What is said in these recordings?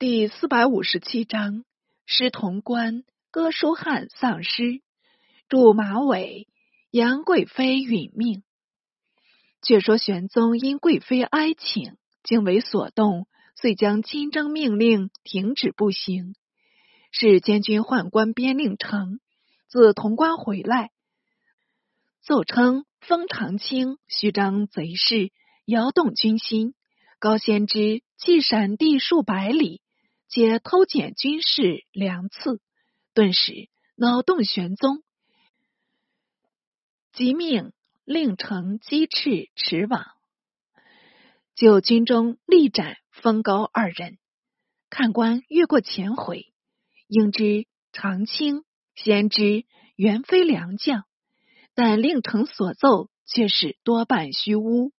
第四百五十七章：师潼关，哥舒翰丧师，驻马尾，杨贵妃殒命。却说玄宗因贵妃哀请，惊为所动，遂将亲征命令停止不行。是监军宦官边令成自潼关回来，奏称封长清虚张贼势，摇动军心。高仙芝弃闪地数百里。皆偷捡军士粮次，顿时恼动玄宗，即命令丞击斥驰往，就军中力斩封高二人。看官越过前回，应知长清先知原非良将，但令丞所奏却是多半虚诬。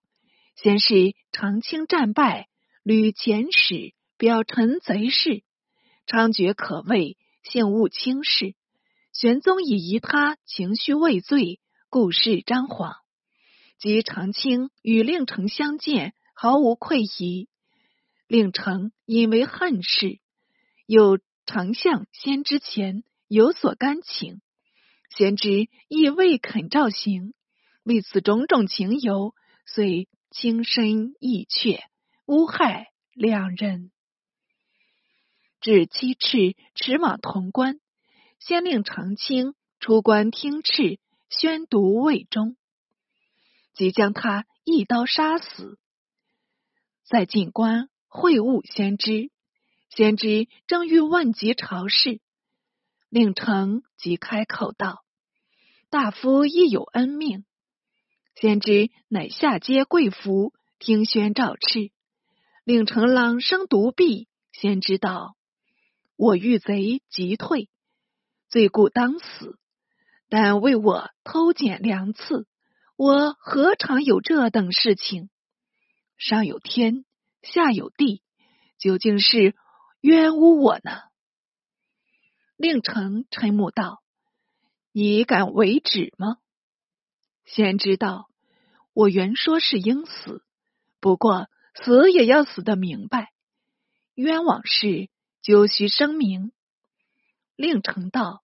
先是长清战败，屡遣使。表陈贼事，猖獗可畏，性务轻视。玄宗以疑他情绪未醉，故事张谎。及长清与令丞相见，毫无愧疑。令丞因为恨事，有丞相先知前有所干请，先知亦未肯照行。为此种种情由，遂轻身意却，诬害两人。至七赤驰往潼关，先令长清出关听敕，宣读魏忠，即将他一刀杀死。在进关会晤先知，先知正欲问及朝事，令丞即开口道：“大夫亦有恩命。”先知乃下阶跪服，听宣诏敕，令丞朗声读毕，先知道。我遇贼即退，罪故当死。但为我偷捡粮次，我何尝有这等事情？上有天，下有地，究竟是冤污我呢？令丞沉目道：“你敢为止吗？”先知道：“我原说是应死，不过死也要死的明白，冤枉事。”就须声明，令成道：“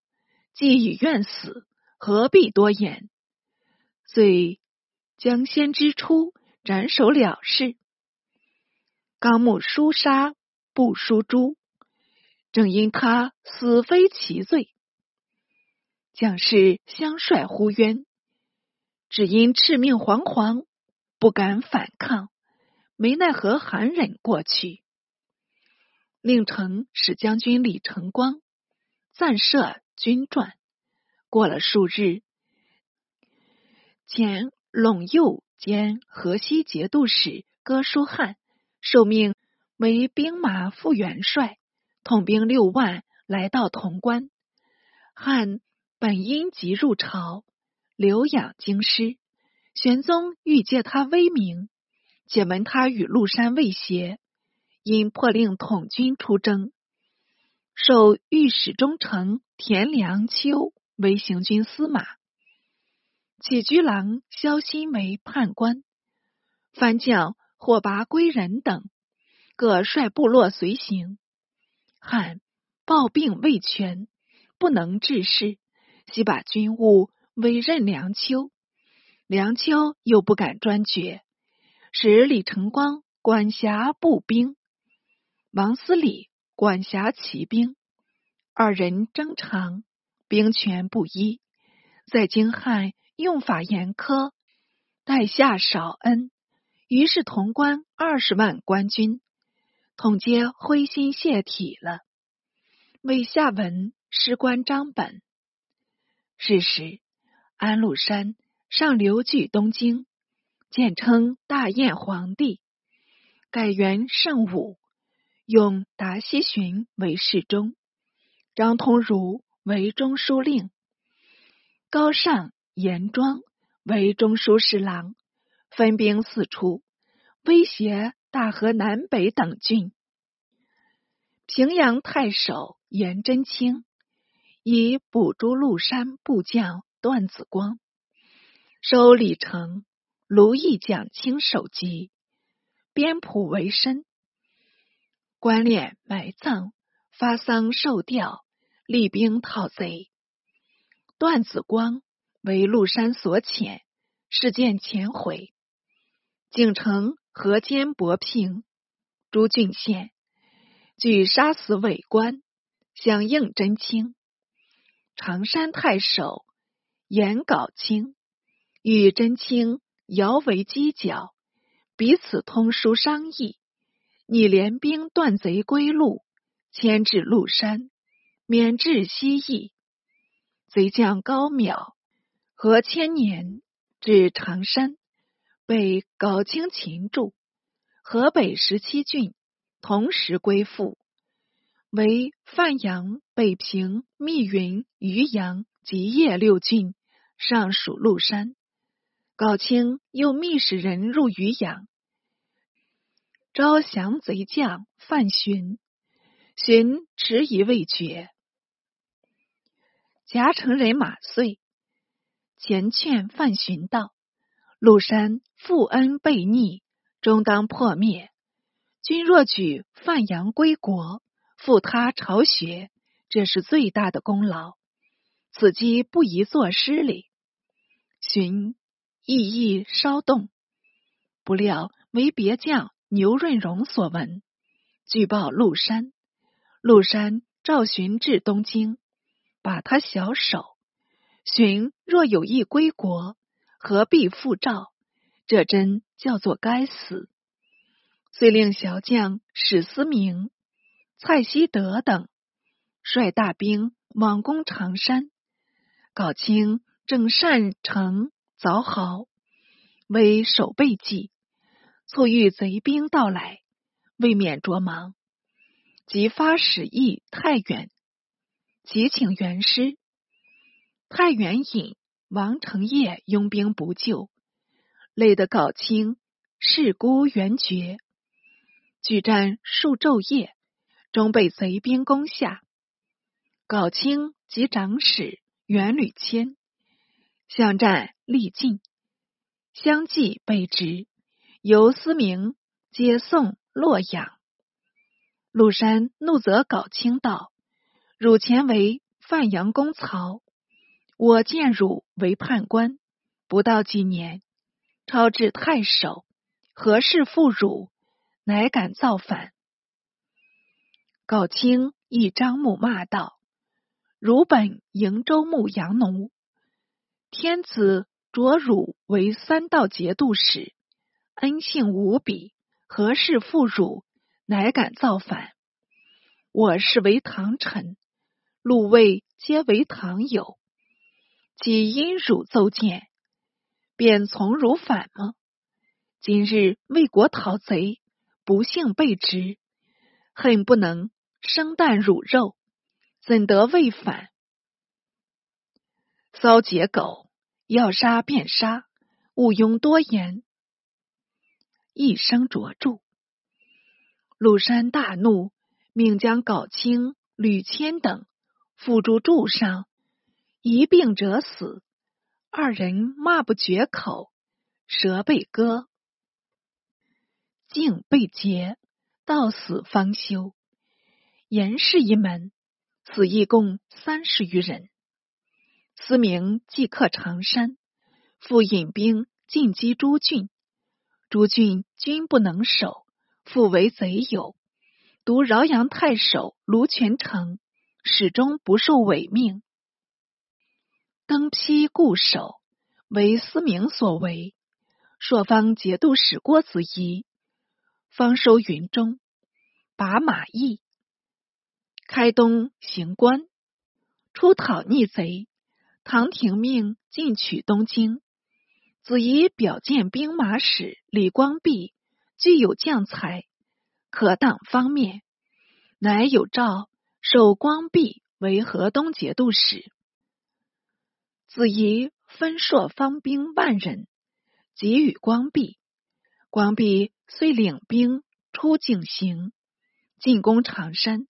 既已愿死，何必多言？”遂将先之初斩首了事。纲目书杀不书诛，正因他死非其罪。将士相率呼冤，只因敕命惶惶，不敢反抗，没奈何，含忍过去。令丞使将军李承光暂设军传。过了数日，前陇右兼河西节度使哥舒翰受命为兵马副元帅，统兵六万，来到潼关。汉本因急入朝，留养京师。玄宗欲借他威名，且闻他与陆山未协。因破令统军出征，授御史中丞田良秋为行军司马，起居郎萧欣为判官，番将霍拔归仁等各率部落随行。汉暴病未全，不能治事，即把军务委任梁秋。梁秋又不敢专决，使李成光管辖步兵。王思礼管辖骑兵，二人争长，兵权不一。在京汉用法严苛，待下少恩，于是潼关二十万官军，统皆灰心泄体了。为下文师官张本。是时，安禄山上流据东京，简称大燕皇帝，改元圣武。用达西巡为侍中，张通儒为中书令，高尚严庄为中书侍郎，分兵四处，威胁大河南北等郡。平阳太守颜真卿以捕捉陆山部将段子光，收李成、卢义蒋清首级，编谱为身。官殓埋葬，发丧受吊，厉兵讨贼。段子光为陆山所遣，事件前回。景城河间博平，朱郡县，据杀死伪官，响应真卿。常山太守严杲清与真卿遥为犄角，彼此通书商议。拟联兵断贼归路，牵至鹿山，免至西邑。贼将高邈和千年至常山，被高清擒住。河北十七郡同时归附，为范阳、北平、密云、渔阳、吉业六郡尚属鹿山。高清又密使人入渔阳。招降贼将范寻，寻迟疑未决。夹城人马遂前劝范寻道：“陆山负恩背逆，终当破灭。君若举范阳归国，复他巢穴，这是最大的功劳。此机不宜作失礼。”寻意意稍动，不料为别将。牛润荣所闻，据报陆山。陆山赵寻至东京，把他小手。寻若有意归国，何必复召？这真叫做该死。遂令小将史思明、蔡希德等率大兵往攻常山。高清正善城凿壕，为守备计。促遇贼兵到来，未免着忙，即发使役太原，即请援师。太原尹王承业拥兵不救，累得镐清势孤援绝，举战数昼夜，终被贼兵攻下。镐清及长史元吕谦相战力尽，相继被执。由思明接送洛阳，陆山怒责镐清道：“汝前为范阳公曹，我见汝为判官，不到几年，超至太守，何事负汝？乃敢造反？”镐清亦张目骂道：“汝本瀛州牧羊奴，天子擢汝为三道节度使。”恩信无比，何事负汝？乃敢造反？我是为唐臣，鲁卫皆为唐友，即因汝奏谏，便从汝反吗？今日为国讨贼，不幸被执，恨不能生啖汝肉，怎得未反？骚结狗，要杀便杀，勿庸多言。一声卓著，陆山大怒，命将镐清、吕谦等缚住柱上，一并折死。二人骂不绝口，舌被割，颈被截，到死方休。严氏一门死一共三十余人。思明即刻长山，复引兵进击诸郡。诸郡均不能守，复为贼友。独饶阳太守卢全成始终不受委命，登披固守，为思明所为。朔方节度使郭子仪方收云中，拔马邑，开东行关，出讨逆贼。唐廷命进取东京。子仪表见兵马使李光弼具有将才，可当方面，乃有诏授光弼为河东节度使。子仪分朔方兵万人，给予光弼。光弼遂领兵出井行，进攻常山。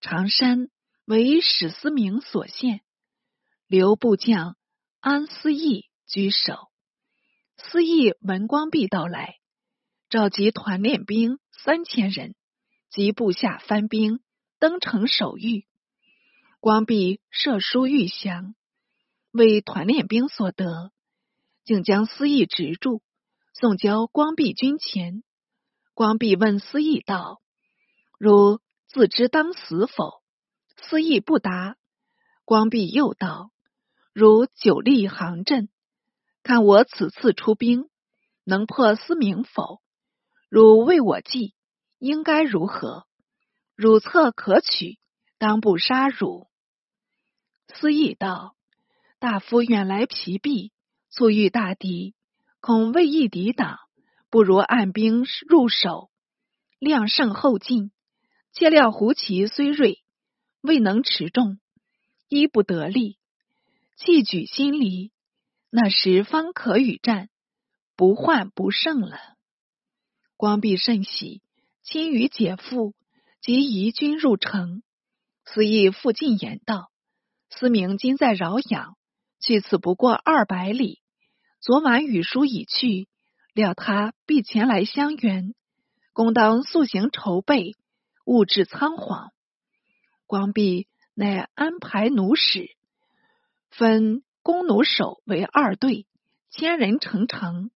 常山为史思明所陷，留部将安思义居守。司义闻光弼到来，召集团练兵三千人，及部下番兵登城守御。光弼射书欲降，为团练兵所得，竟将司役执住，送交光弼军前。光弼问司役道：“如自知当死否？”司役不答。光弼又道：“如久立行阵，看我此次出兵，能破司明否？汝为我计，应该如何？汝策可取，当不杀汝。”思义道：“大夫远来疲弊，卒遇大敌，恐未易抵挡，不如按兵入手，量胜后进。切料胡骑虽锐，未能持重，一不得力，气举心离，那时方可与战，不患不胜了。”光弼甚喜，亲与姐父及移军入城。司义复进言道。思明今在饶阳，去此不过二百里。昨晚雨疏已去，料他必前来相援，公当速行筹备，勿致仓皇。光弼乃安排弩使，分弓弩手为二队，千人成城。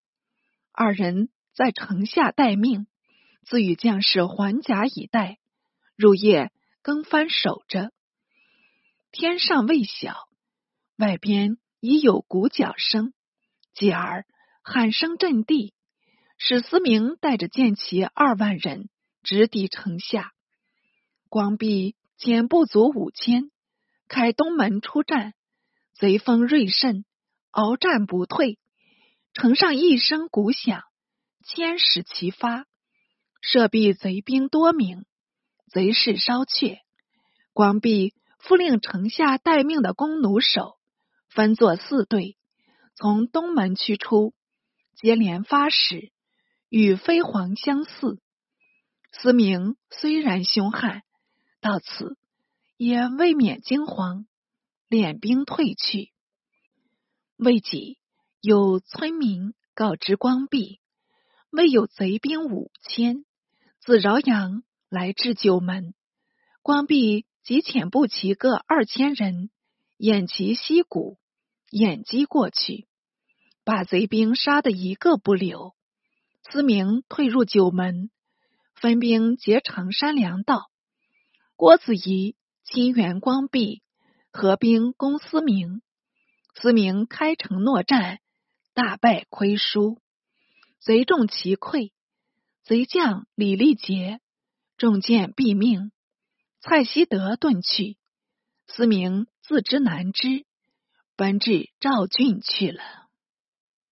二人在城下待命，自与将士还甲以待，入夜更帆守着。天上未晓，外边已有鼓角声，继而喊声震地。史思明带着剑骑二万人直抵城下，光弼减不足五千，开东门出战。贼锋锐甚，鏖战不退。城上一声鼓响，千矢齐发，射毙贼兵多名，贼势稍却。光弼。复令城下待命的弓弩手分作四队，从东门驱出，接连发矢，与飞黄相似。思明虽然凶悍，到此也未免惊慌，敛兵退去。未几，有村民告知光弼，未有贼兵五千，自饶阳来至九门。光弼。即遣步骑各二千人，掩其溪谷，掩击过去，把贼兵杀得一个不留。思明退入九门，分兵截长山粮道。郭子仪亲援光弼，合兵攻思明。思明开城诺战，大败亏输，贼众齐溃。贼将李立杰中箭毙命。蔡希德遁去，思明自知难知，奔至赵郡去了。